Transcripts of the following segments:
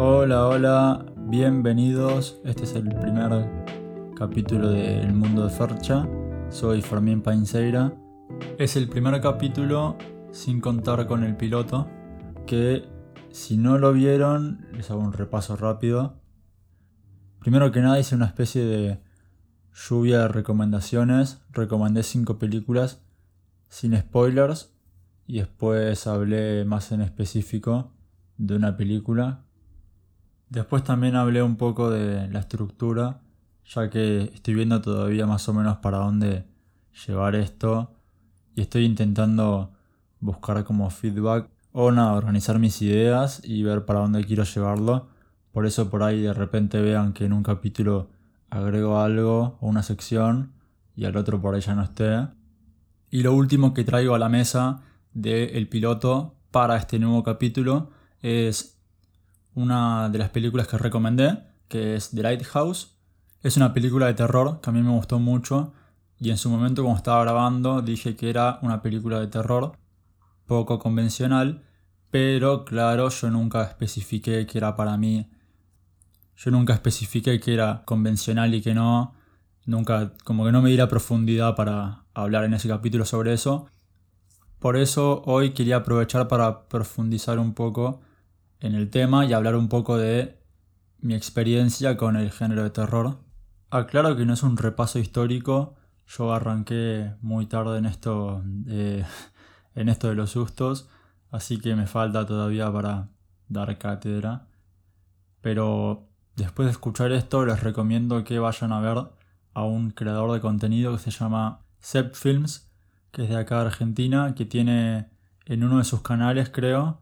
Hola, hola, bienvenidos. Este es el primer capítulo de El Mundo de Fercha. Soy Fermín Painseira. Es el primer capítulo sin contar con el piloto, que si no lo vieron, les hago un repaso rápido. Primero que nada hice una especie de lluvia de recomendaciones. Recomendé cinco películas sin spoilers y después hablé más en específico de una película. Después también hablé un poco de la estructura, ya que estoy viendo todavía más o menos para dónde llevar esto y estoy intentando buscar como feedback o nada, organizar mis ideas y ver para dónde quiero llevarlo. Por eso por ahí de repente vean que en un capítulo agrego algo o una sección y al otro por ahí ya no esté. Y lo último que traigo a la mesa del piloto para este nuevo capítulo es una de las películas que recomendé, que es The Lighthouse. Es una película de terror que a mí me gustó mucho y en su momento cuando estaba grabando dije que era una película de terror poco convencional, pero claro, yo nunca especifiqué que era para mí. Yo nunca especifiqué que era convencional y que no. Nunca, como que no me di la profundidad para hablar en ese capítulo sobre eso. Por eso hoy quería aprovechar para profundizar un poco en el tema y hablar un poco de mi experiencia con el género de terror. Aclaro que no es un repaso histórico, yo arranqué muy tarde en esto de, en esto de los sustos, así que me falta todavía para dar cátedra. Pero después de escuchar esto les recomiendo que vayan a ver a un creador de contenido que se llama Sep Films, que es de acá de Argentina, que tiene en uno de sus canales, creo,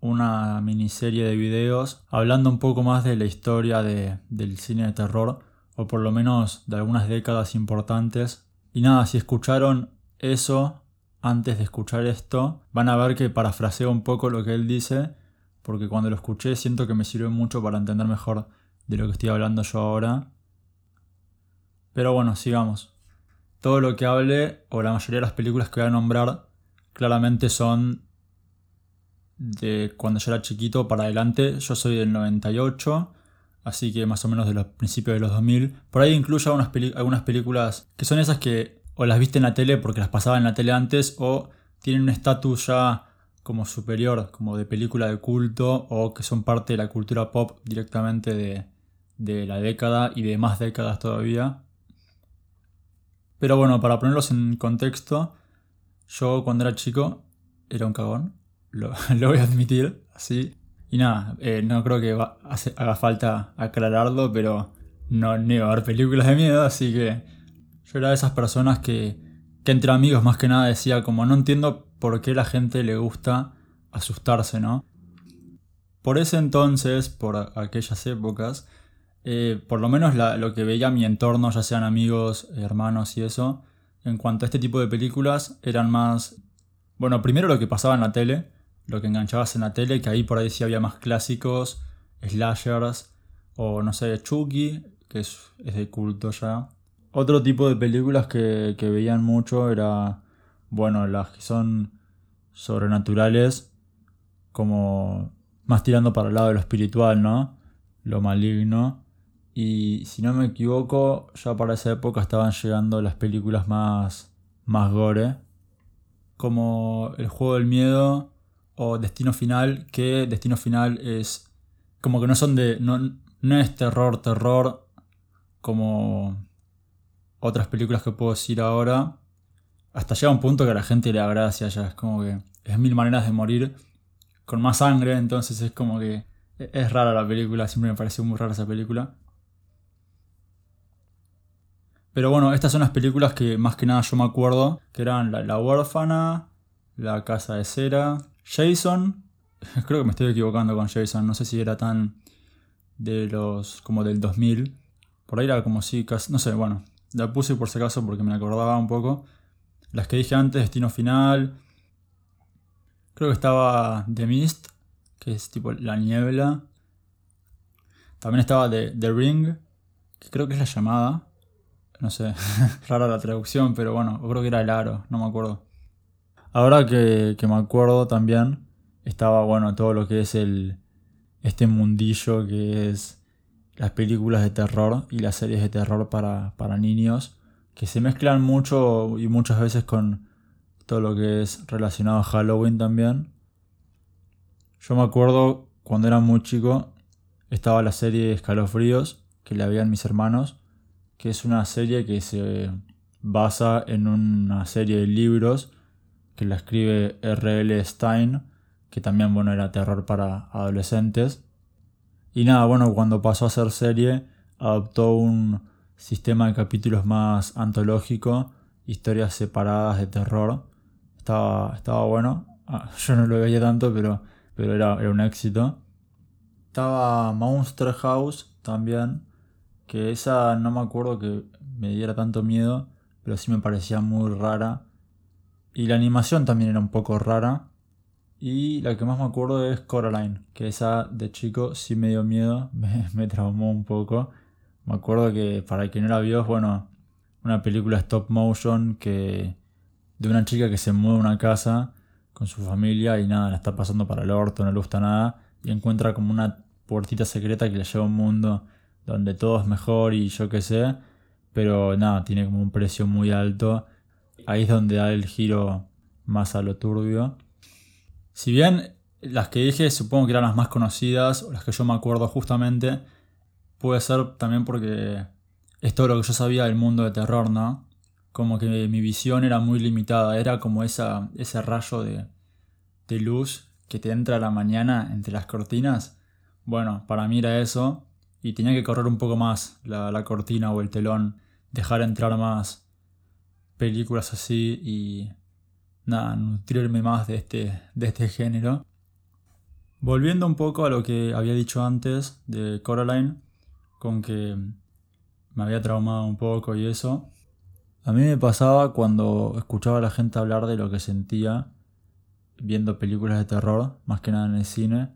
una miniserie de videos hablando un poco más de la historia del cine de terror, o por lo menos de algunas décadas importantes. Y nada, si escucharon eso antes de escuchar esto, van a ver que parafraseo un poco lo que él dice, porque cuando lo escuché siento que me sirve mucho para entender mejor de lo que estoy hablando yo ahora. Pero bueno, sigamos todo lo que hable, o la mayoría de las películas que voy a nombrar, claramente son de cuando yo era chiquito para adelante. Yo soy del 98, así que más o menos de los principios de los 2000. Por ahí incluyo algunas, algunas películas que son esas que o las viste en la tele porque las pasaba en la tele antes, o tienen un estatus ya como superior, como de película de culto, o que son parte de la cultura pop directamente de, de la década y de más décadas todavía. Pero bueno, para ponerlos en contexto, yo cuando era chico era un cagón, lo, voy a admitir, así. Y nada, eh, no creo que haga falta aclararlo, pero no niego a ver películas de miedo, así que yo era de esas personas que, que entre amigos más que nada decía como no entiendo por qué la gente le gusta asustarse, ¿no? Por ese entonces, por aquellas épocas, eh, por lo menos lo que veía mi entorno, ya sean amigos, hermanos y eso, en cuanto a este tipo de películas, eran más... Bueno, primero lo que pasaba en la tele, lo que enganchabas en la tele, que ahí por ahí sí había más clásicos, slashers, o no sé, Chucky, que es, de culto ya. Otro tipo de películas que, que veían mucho era, bueno, las que son sobrenaturales, como más tirando para el lado de lo espiritual, ¿no? Lo maligno. Y si no me equivoco, ya para esa época estaban llegando las películas más, más gore, como El juego del miedo o Destino Final, que Destino Final es como que no son de. no, no es terror, terror, como otras películas que puedo decir ahora. Hasta llega un punto que a la gente le da gracia ya, es como que es mil maneras de morir con más sangre, entonces es como que es rara la película, siempre me pareció muy rara esa película. Pero bueno, estas son las películas que más que nada yo me acuerdo, que eran La, huérfana, La casa de cera, Jason, creo que me estoy equivocando con Jason, no sé si era tan de los como del 2000, por ahí era como si, no sé, bueno, la puse por si acaso porque me acordaba un poco. Las que dije antes, Destino Final, creo que estaba The Mist, que es tipo la niebla. También estaba The, The Ring, que creo que es la llamada no sé, rara la traducción, pero bueno, creo que era el aro, no me acuerdo. Ahora que, me acuerdo también, estaba bueno todo lo que es el, este mundillo que es las películas de terror y las series de terror para, para niños, que se mezclan mucho y muchas veces con todo lo que es relacionado a Halloween también. Yo me acuerdo cuando era muy chico, estaba la serie Escalofríos, que la veían mis hermanos, que es una serie que se basa en una serie de libros que la escribe R.L. Stein, que también bueno, era terror para adolescentes. Y nada, bueno, cuando pasó a ser serie, adoptó un sistema de capítulos más antológico, historias separadas de terror. Estaba, estaba bueno. Ah, yo no lo veía tanto, pero, pero era, era un éxito. Estaba Monster House también, que esa no me acuerdo que me diera tanto miedo, pero sí me parecía muy rara. Y la animación también era un poco rara. Y la que más me acuerdo es Coraline, que esa de chico sí me dio miedo, me, traumó un poco. Me acuerdo que para que no la vio, bueno, una película stop motion que de una chica que se mueve a una casa con su familia y nada, la está pasando para el orto, no le gusta nada y encuentra como una puertita secreta que le lleva a un mundo donde todo es mejor y yo qué sé, pero nada, tiene como un precio muy alto. Ahí es donde da el giro más a lo turbio. Si bien las que dije supongo que eran las más conocidas, o las que yo me acuerdo justamente, puede ser también porque es todo lo que yo sabía del mundo de terror, ¿no? Como que mi visión era muy limitada, era como esa, ese rayo de, de luz que te entra a la mañana entre las cortinas. Bueno, para mí era eso, y tenía que correr un poco más la, la cortina o el telón, dejar entrar más películas así y nada, nutrirme más de este, de este género. Volviendo un poco a lo que había dicho antes de Coraline, con que me había traumado un poco y eso. A mí me pasaba cuando escuchaba a la gente hablar de lo que sentía viendo películas de terror, más que nada en el cine,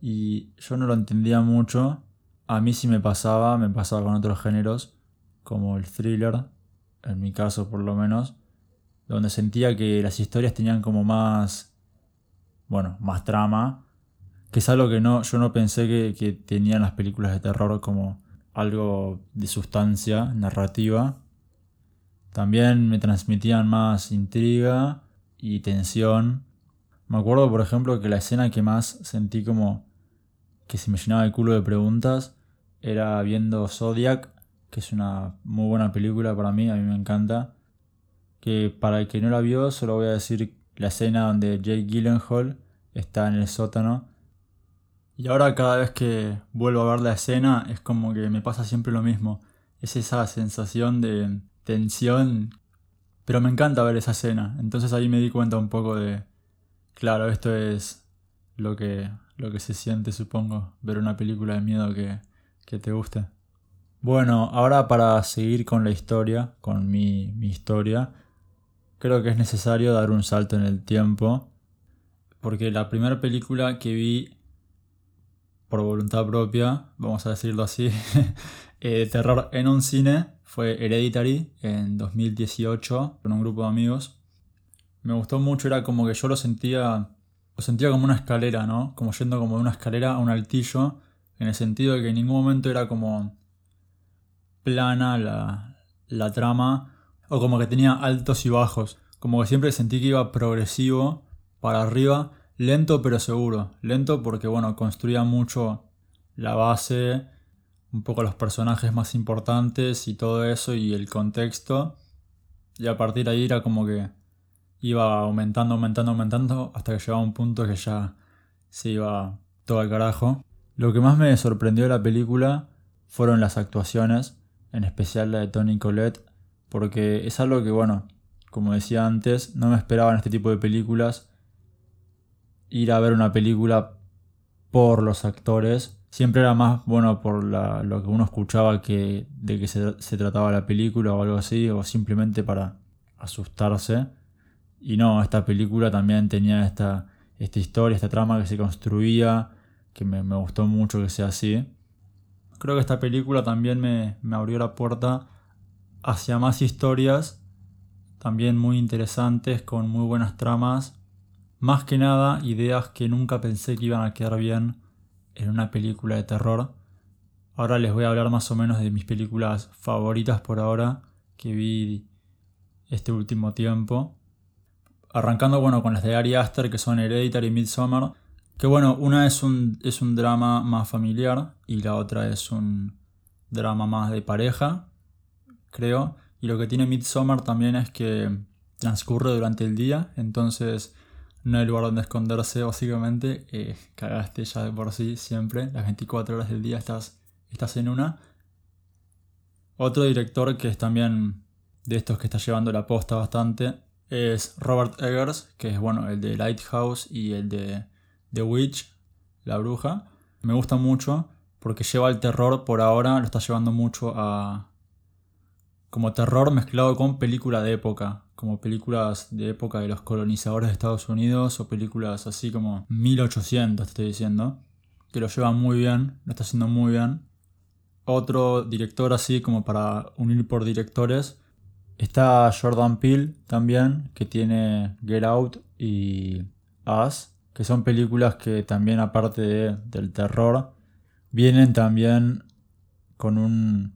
y yo no lo entendía mucho. A mí sí me pasaba, me pasaba con otros géneros, como el thriller, en mi caso por lo menos, donde sentía que las historias tenían como más, bueno, más trama, que es algo que no, yo no pensé que, que tenían las películas de terror como algo de sustancia narrativa. También me transmitían más intriga y tensión. Me acuerdo, por ejemplo, que la escena que más sentí como que se me llenaba el culo de preguntas era viendo Zodiac, que es una muy buena película para mí, a mí me encanta que para el que no la vio, solo voy a decir la escena donde Jake Gyllenhaal está en el sótano. Y ahora cada vez que vuelvo a ver la escena es como que me pasa siempre lo mismo. Es esa sensación de tensión. Pero me encanta ver esa escena. Entonces ahí me di cuenta un poco de... Claro, esto es lo que, lo que se siente, supongo, ver una película de miedo que, que te guste. Bueno, ahora para seguir con la historia, con mi, mi historia, creo que es necesario dar un salto en el tiempo, porque la primera película que vi por voluntad propia, vamos a decirlo así, eh, de terror en un cine fue Hereditary en 2018 con un grupo de amigos. Me gustó mucho, era como que yo lo sentía, lo sentía como una escalera, ¿no? Como yendo como de una escalera a un altillo, en el sentido de que en ningún momento era como plana la, la trama, o como que tenía altos y bajos. Como que siempre sentí que iba progresivo para arriba, lento pero seguro. Lento porque, bueno, construía mucho la base, un poco los personajes más importantes y todo eso y el contexto. Y a partir de ahí era como que iba aumentando, aumentando, aumentando hasta que llegaba un punto que ya se iba todo al carajo. Lo que más me sorprendió de la película fueron las actuaciones, en especial la de Tony Collette, porque es algo que, bueno, como decía antes, no me esperaba en este tipo de películas ir a ver una película por los actores. Siempre era más, bueno, por lo que uno escuchaba que de que se, trataba la película o algo así, o simplemente para asustarse. Y no, esta película también tenía esta, esta historia, esta trama que se construía, que me, gustó mucho que sea así. Creo que esta película también me, me abrió la puerta hacia más historias, también muy interesantes, con muy buenas tramas. Más que nada, ideas que nunca pensé que iban a quedar bien en una película de terror. Ahora les voy a hablar más o menos de mis películas favoritas por ahora que vi este último tiempo. Arrancando bueno con las de Ari Aster que son Hereditary y Midsommar. Que bueno, una es un, es un drama más familiar y la otra es un drama más de pareja, creo. Y lo que tiene Midsommar también es que transcurre durante el día, entonces no hay lugar donde esconderse básicamente. Eh, cagaste ya de por sí siempre, las 24 horas del día estás, estás en una. Otro director que es también de estos que está llevando la posta bastante es Robert Eggers, que es bueno, el de Lighthouse y el de The Witch, la bruja. Me gusta mucho porque lleva el terror por ahora, lo está llevando mucho a... como terror mezclado con película de época, como películas de época de los colonizadores de Estados Unidos o películas así como 1800, te estoy diciendo, que lo lleva muy bien, lo está haciendo muy bien. Otro director así como para unir por directores. Está Jordan Peele también, que tiene Get Out y Us, que son películas que también aparte del terror, vienen también con, un,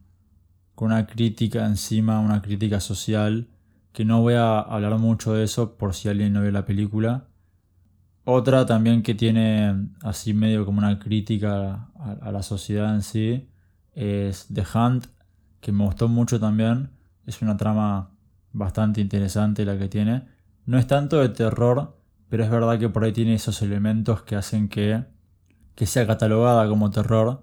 con una crítica encima, una crítica social, que no voy a hablar mucho de eso por si alguien no ve la película. Otra también que tiene así medio como una crítica a, la sociedad en sí es The Hunt, que me gustó mucho también. Es una trama bastante interesante la que tiene. No es tanto de terror, pero es verdad que por ahí tiene esos elementos que hacen que que sea catalogada como terror,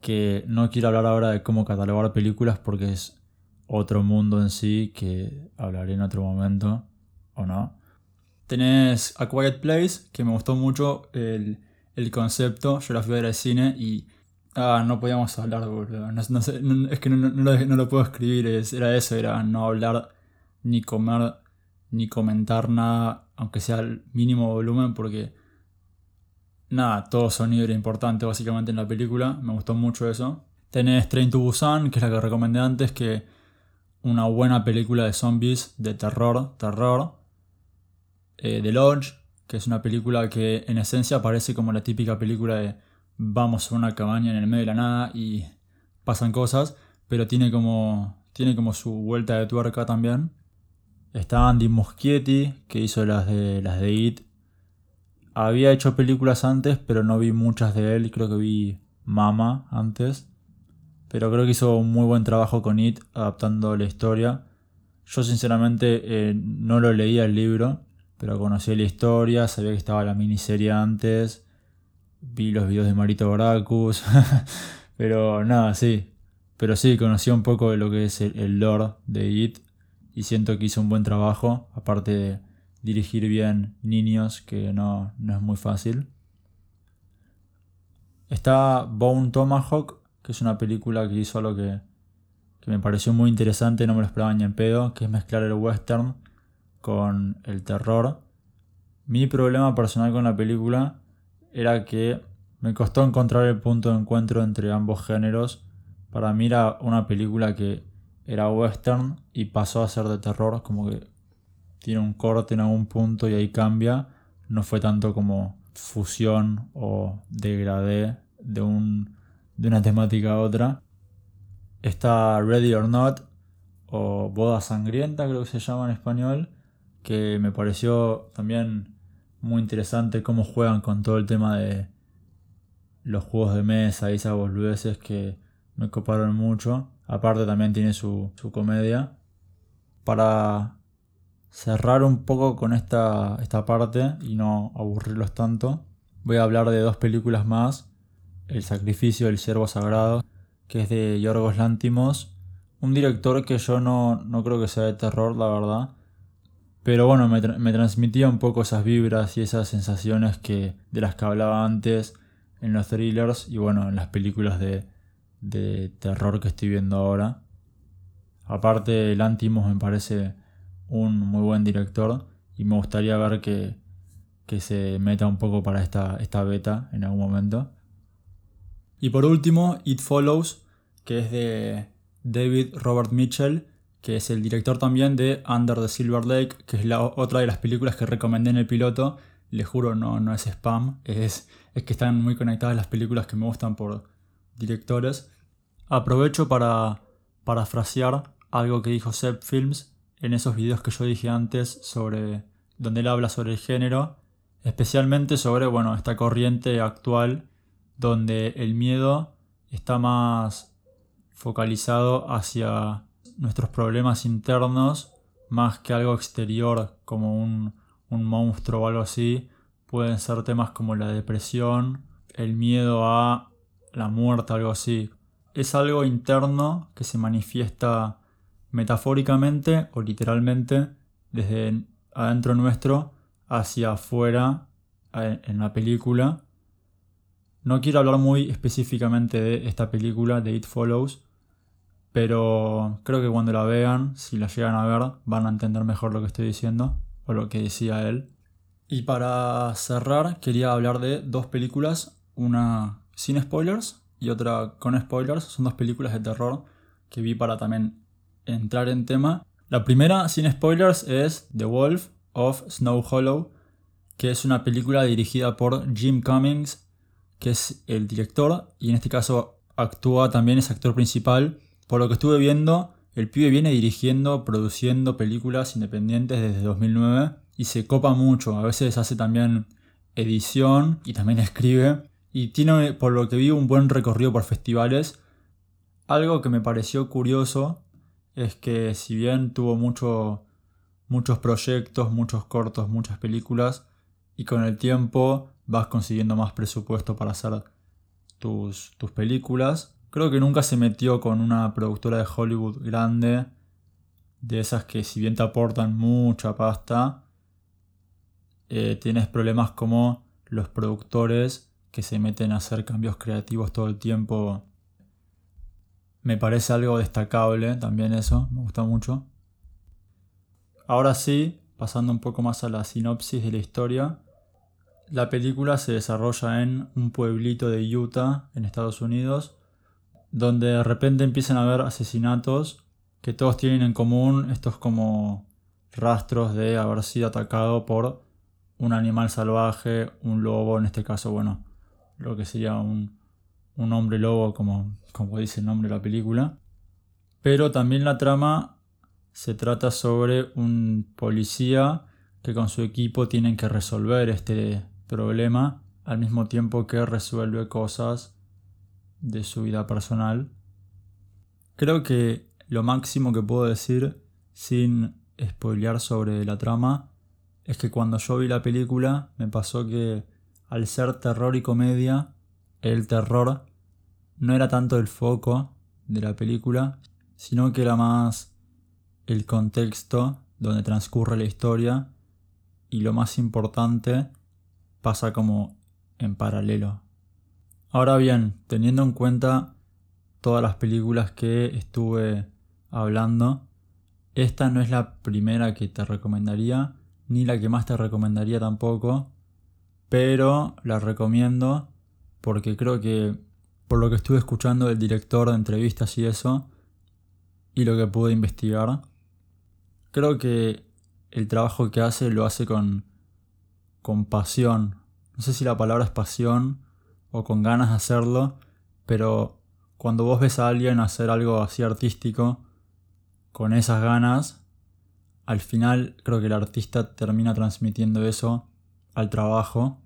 que no quiero hablar ahora de cómo catalogar películas porque es otro mundo en sí que hablaré en otro momento, o no. Tenés A Quiet Place, que me gustó mucho el, concepto, yo la fui a ver al cine y... Ah, no podíamos hablar, boludo. es que no, lo, puedo escribir, era eso, era no hablar ni comer ni comentar nada, aunque sea el mínimo volumen, porque nada, todo sonido era importante básicamente en la película, me gustó mucho eso. Tenés Train to Busan, que es la que recomendé antes, que una buena película de zombies de terror, terror. Eh, The Lodge, que es una película que en esencia parece como la típica película de vamos a una cabaña en el medio de la nada y pasan cosas, pero tiene como, tiene como su vuelta de tuerca también. Está Andy Muschietti, que hizo las de, las de It había hecho películas antes, pero no vi muchas de él. Creo que vi Mama antes. Pero creo que hizo un muy buen trabajo con It, adaptando la historia. Yo sinceramente eh, no lo leía el libro, pero conocí la historia, sabía que estaba la miniserie antes. Vi los videos de Marito Bracus. pero nada, sí. Pero sí, conocí un poco de lo que es el, el lore de It. Y siento que hizo un buen trabajo, aparte de dirigir bien niños, que no, es muy fácil. Está Bone Tomahawk, que es una película que hizo algo que, que me pareció muy interesante, no me lo esperaba ni en pedo, que es mezclar el western con el terror. Mi problema personal con la película era que me costó encontrar el punto de encuentro entre ambos géneros. Para mí era una película que era western y pasó a ser de terror, como que tiene un corte en algún punto y ahí cambia. No fue tanto como fusión o degradé de, un, de una temática a otra. Está Ready or Not o Boda Sangrienta creo que se llama en español, que me pareció también muy interesante cómo juegan con todo el tema de los juegos de mesa y esas boludeces que me coparon mucho. Aparte también tiene su, su comedia. Para cerrar un poco con esta, esta parte y no aburrirlos tanto, voy a hablar de dos películas más. El sacrificio del siervo sagrado, que es de Yorgos Lántimos, un director que yo no, no creo que sea de terror, la verdad. Pero bueno, me, me, transmitía un poco esas vibras y esas sensaciones que, de las que hablaba antes en los thrillers y bueno, en las películas de, de terror que estoy viendo ahora. Aparte, Lántimos me parece un muy buen director y me gustaría ver que, se meta un poco para esta, esta beta en algún momento. Y por último, It Follows, que es de David Robert Mitchell, que es el director también de Under the Silver Lake, que es la otra de las películas que recomendé en el piloto, le juro no, no es spam, es, es que están muy conectadas las películas que me gustan por directores. Aprovecho para parafrasear algo que dijo Seb Films en esos videos que yo dije antes sobre donde él habla sobre el género, especialmente sobre bueno, esta corriente actual donde el miedo está más focalizado hacia nuestros problemas internos más que algo exterior como un, un monstruo o algo así. Pueden ser temas como la depresión, el miedo a la muerte, algo así. Es algo interno que se manifiesta metafóricamente o literalmente desde adentro nuestro hacia afuera en la película. No quiero hablar muy específicamente de esta película, de It Follows, pero creo que cuando la vean, si la llegan a ver, van a entender mejor lo que estoy diciendo o lo que decía él. Y para cerrar, quería hablar de dos películas, una sin spoilers y otra con spoilers. Son dos películas de terror que vi para también entrar en tema. La primera, sin spoilers, es The Wolf of Snow Hollow, que es una película dirigida por Jim Cummings, que es el director y en este caso actúa también, es actor principal. Por lo que estuve viendo, el pibe viene dirigiendo, produciendo películas independientes desde 2009 y se copa mucho. A veces hace también edición y también escribe. Y tiene, por lo que vi, un buen recorrido por festivales. Algo que me pareció curioso es que si bien tuvo mucho, muchos proyectos, muchos cortos, muchas películas, y con el tiempo vas consiguiendo más presupuesto para hacer tus, tus películas, creo que nunca se metió con una productora de Hollywood grande, de esas que si bien te aportan mucha pasta, eh, tienes problemas como los productores que se meten a hacer cambios creativos todo el tiempo me parece algo destacable también eso, me gusta mucho. Ahora sí, pasando un poco más a la sinopsis de la historia, la película se desarrolla en un pueblito de Utah, en Estados Unidos, donde de repente empiezan a haber asesinatos que todos tienen en común estos como rastros de haber sido atacado por un animal salvaje, un lobo, en este caso, bueno, lo que sería un, un hombre lobo, como, como dice el nombre de la película. Pero también la trama se trata sobre un policía que con su equipo tienen que resolver este problema al mismo tiempo que resuelve cosas de su vida personal. Creo que lo máximo que puedo decir sin spoilear sobre la trama es que cuando yo vi la película me pasó que al ser terror y comedia, el terror no era tanto el foco de la película, sino que era más el contexto donde transcurre la historia y lo más importante pasa como en paralelo. Ahora bien, teniendo en cuenta todas las películas que estuve hablando, esta no es la primera que te recomendaría, ni la que más te recomendaría tampoco, pero la recomiendo porque creo que por lo que estuve escuchando del director de entrevistas y eso, y lo que pude investigar, creo que el trabajo que hace lo hace con, con pasión. No sé si la palabra es pasión o con ganas de hacerlo, pero cuando vos ves a alguien hacer algo así artístico, con esas ganas, al final creo que el artista termina transmitiendo eso al trabajo.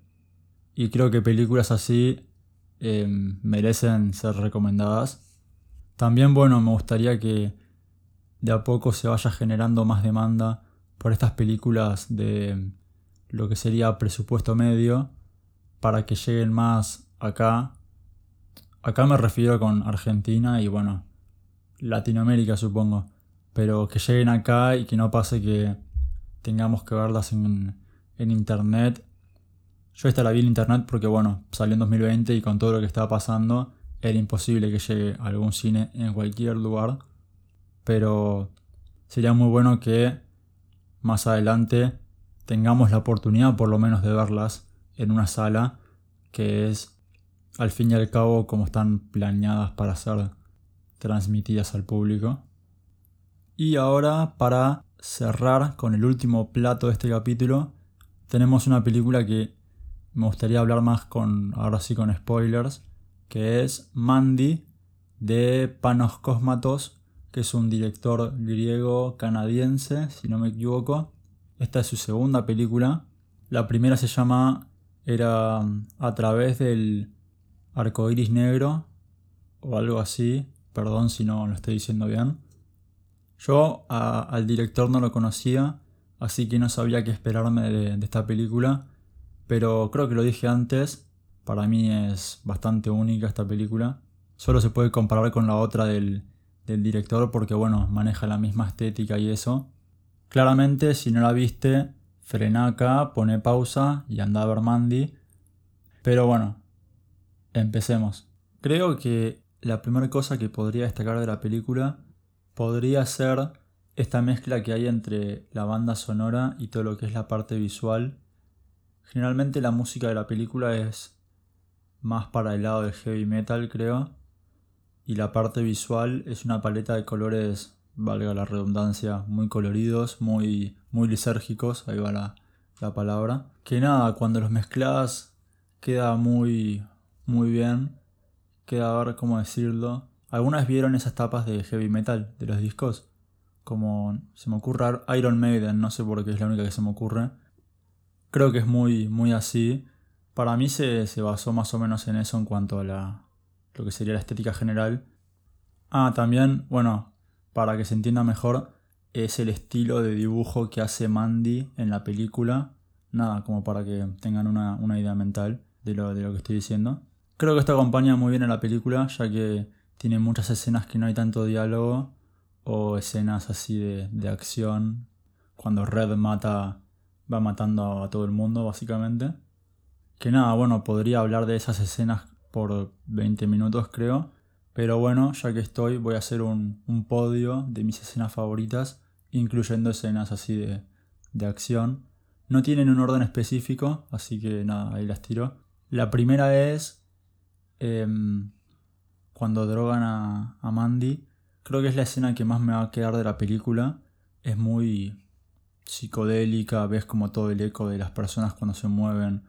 Y creo que películas así Em, merecen ser recomendadas. También, bueno, me gustaría que de a poco se vaya generando más demanda por estas películas de lo que sería presupuesto medio para que lleguen más acá. Acá me refiero con Argentina y bueno, Latinoamérica supongo. Pero que lleguen acá y que no pase que tengamos que verlas en, en internet yo esta la vi en internet porque, bueno, salió en 2020 y con todo lo que estaba pasando era imposible que llegue a algún cine en cualquier lugar. Pero sería muy bueno que más adelante tengamos la oportunidad por lo menos de verlas en una sala que es al fin y al cabo como están planeadas para ser transmitidas al público. Y ahora para cerrar con el último plato de este capítulo tenemos una película que me gustaría hablar más con, ahora sí con spoilers, que es Mandy de Panos Cosmatos, que es un director griego canadiense, si no me equivoco. Esta es su segunda película. La primera se llama Era a través del arco iris negro o algo así. Perdón si no lo estoy diciendo bien. Yo al director no lo conocía, así que no sabía qué esperarme de, esta película. Pero creo que lo dije antes, para mí es bastante única esta película. Solo se puede comparar con la otra del, del director porque bueno, maneja la misma estética y eso. Claramente, si no la viste, frena acá, pone pausa y anda a ver Mandy. Pero bueno, empecemos. Creo que la primera cosa que podría destacar de la película podría ser esta mezcla que hay entre la banda sonora y todo lo que es la parte visual. Generalmente la música de la película es más para el lado del heavy metal, creo y la parte visual es una paleta de colores, valga la redundancia, muy coloridos, muy, muy lisérgicos, ahí va la, la palabra. Que nada, cuando los mezclas queda muy, muy bien, queda a ver cómo decirlo. ¿Algunas vieron esas tapas de heavy metal de los discos? Como se me ocurre Iron Maiden, no sé por qué es la única que se me ocurre. Creo que es muy, muy así. Para mí se, se basó más o menos en eso en cuanto a la, lo que sería la estética general. Ah, también, bueno, para que se entienda mejor, es el estilo de dibujo que hace Mandy en la película. Nada, como para que tengan una, idea mental de lo, de lo que estoy diciendo. Creo que esto acompaña muy bien a la película, ya que tiene muchas escenas que no hay tanto diálogo o escenas así de, de acción, cuando Red mata, va matando a todo el mundo básicamente. Que nada, bueno, podría hablar de esas escenas por 20 minutos creo. Pero bueno, ya que estoy, voy a hacer un, podio de mis escenas favoritas, incluyendo escenas así de, de, acción. No tienen un orden específico, así que nada, ahí las tiro. La primera es em, cuando drogan a, a Mandy. Creo que es la escena que más me va a quedar de la película. Es muy psicodélica, ves como todo el eco de las personas cuando se mueven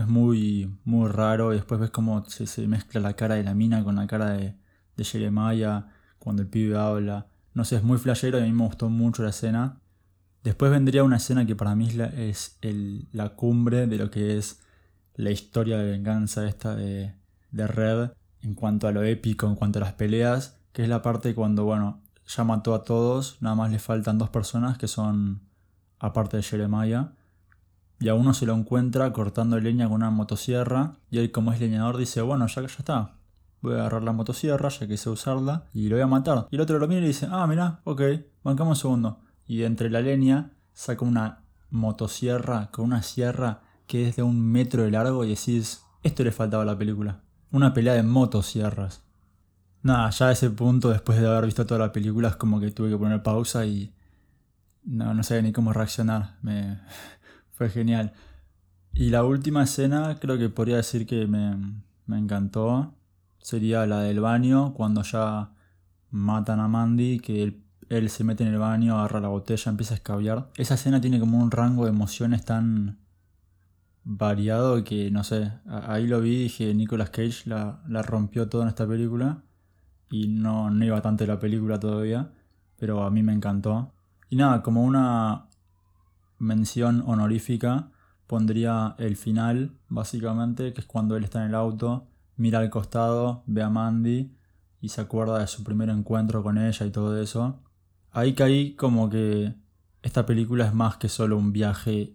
es muy, muy raro. Y después ves cómo se, mezcla la cara de la mina con la cara de, de Jeremiah cuando el pibe habla. No sé, es muy flashero y a mí me gustó mucho la escena. Después vendría una escena que para mí es, la, es el, la cumbre de lo que es la historia de venganza esta de, de Red en cuanto a lo épico, en cuanto a las peleas, que es la parte cuando, bueno, ya mató a todos, nada más le faltan dos personas que son, aparte de Jeremiah, y a uno se lo encuentra cortando leña con una motosierra y él como es leñador dice, bueno, ya, ya está, voy a agarrar la motosierra ya que sé usarla y lo voy a matar. Y el otro lo mira y dice, ah, mira, ok, bancamos un segundo. Y entre la leña saca una motosierra con una sierra que es de un metro de largo y decís, esto le faltaba a la película. Una pelea de motosierras. Nada, ya a ese punto, después de haber visto toda la película, es como que tuve que poner pausa y no, no sabía ni cómo reaccionar. Me, fue genial. Y la última escena creo que podría decir que me, encantó. Sería la del baño, cuando ya matan a Mandy, que él, se mete en el baño, agarra la botella, empieza a escabiar. Esa escena tiene como un rango de emociones tan variado que, no sé, ahí lo vi y dije, Nicolas Cage la, la rompió todo en esta película. Y no, no iba tanto la película todavía, pero a mí me encantó. Y nada, como una mención honorífica pondría el final, básicamente, que es cuando él está en el auto, mira al costado, ve a Mandy y se acuerda de su primer encuentro con ella y todo eso. Ahí caí como que esta película es más que solo un viaje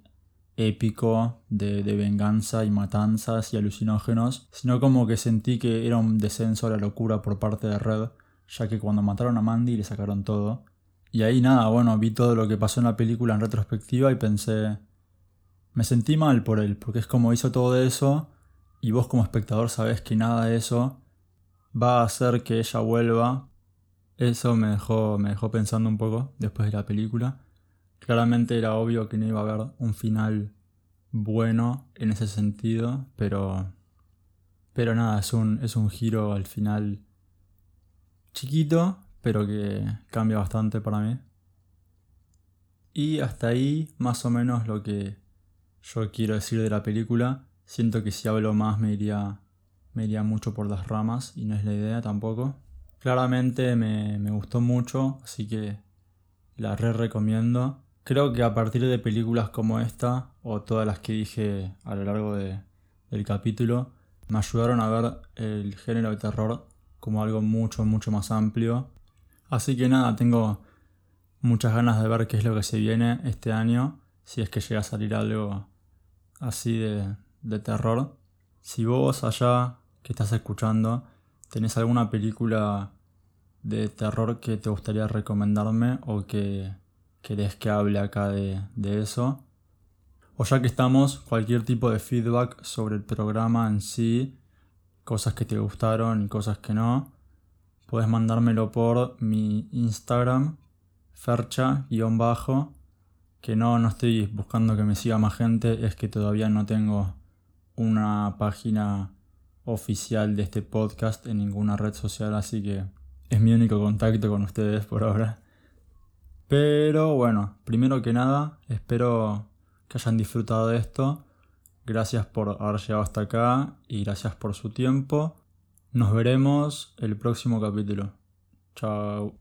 épico de, de, venganza y matanzas y alucinógenos, sino como que sentí que era un descenso a la locura por parte de Red, ya que cuando mataron a Mandy le sacaron todo. Y ahí nada, bueno, vi todo lo que pasó en la película en retrospectiva y pensé, me sentí mal por él, porque es como hizo todo eso y vos como espectador sabés que nada de eso va a hacer que ella vuelva. Eso me dejó, me dejó pensando un poco después de la película. Claramente era obvio que no iba a haber un final bueno en ese sentido, pero pero nada, es un, es un giro al final chiquito, pero que cambia bastante para mí. Y hasta ahí más o menos lo que yo quiero decir de la película. Siento que si hablo más me iría, me iría mucho por las ramas y no es la idea tampoco. Claramente me, me gustó mucho, así que la re recomiendo. Creo que a partir de películas como esta, o todas las que dije a lo largo de, del capítulo, me ayudaron a ver el género de terror como algo mucho, mucho más amplio. Así que nada, tengo muchas ganas de ver qué es lo que se viene este año, si es que llega a salir algo así de, de terror. Si vos allá que estás escuchando tenés alguna película de terror que te gustaría recomendarme o que querés que hable acá de, de eso. O ya que estamos, cualquier tipo de feedback sobre el programa en sí, cosas que te gustaron y cosas que no, puedes mandármelo por mi Instagram, fercha-bajo, que no, no estoy buscando que me siga más gente, es que todavía no tengo una página oficial de este podcast en ninguna red social, así que es mi único contacto con ustedes por ahora. Pero bueno, primero que nada, espero que hayan disfrutado de esto. Gracias por haber llegado hasta acá y gracias por su tiempo. Nos veremos el próximo capítulo. Chao.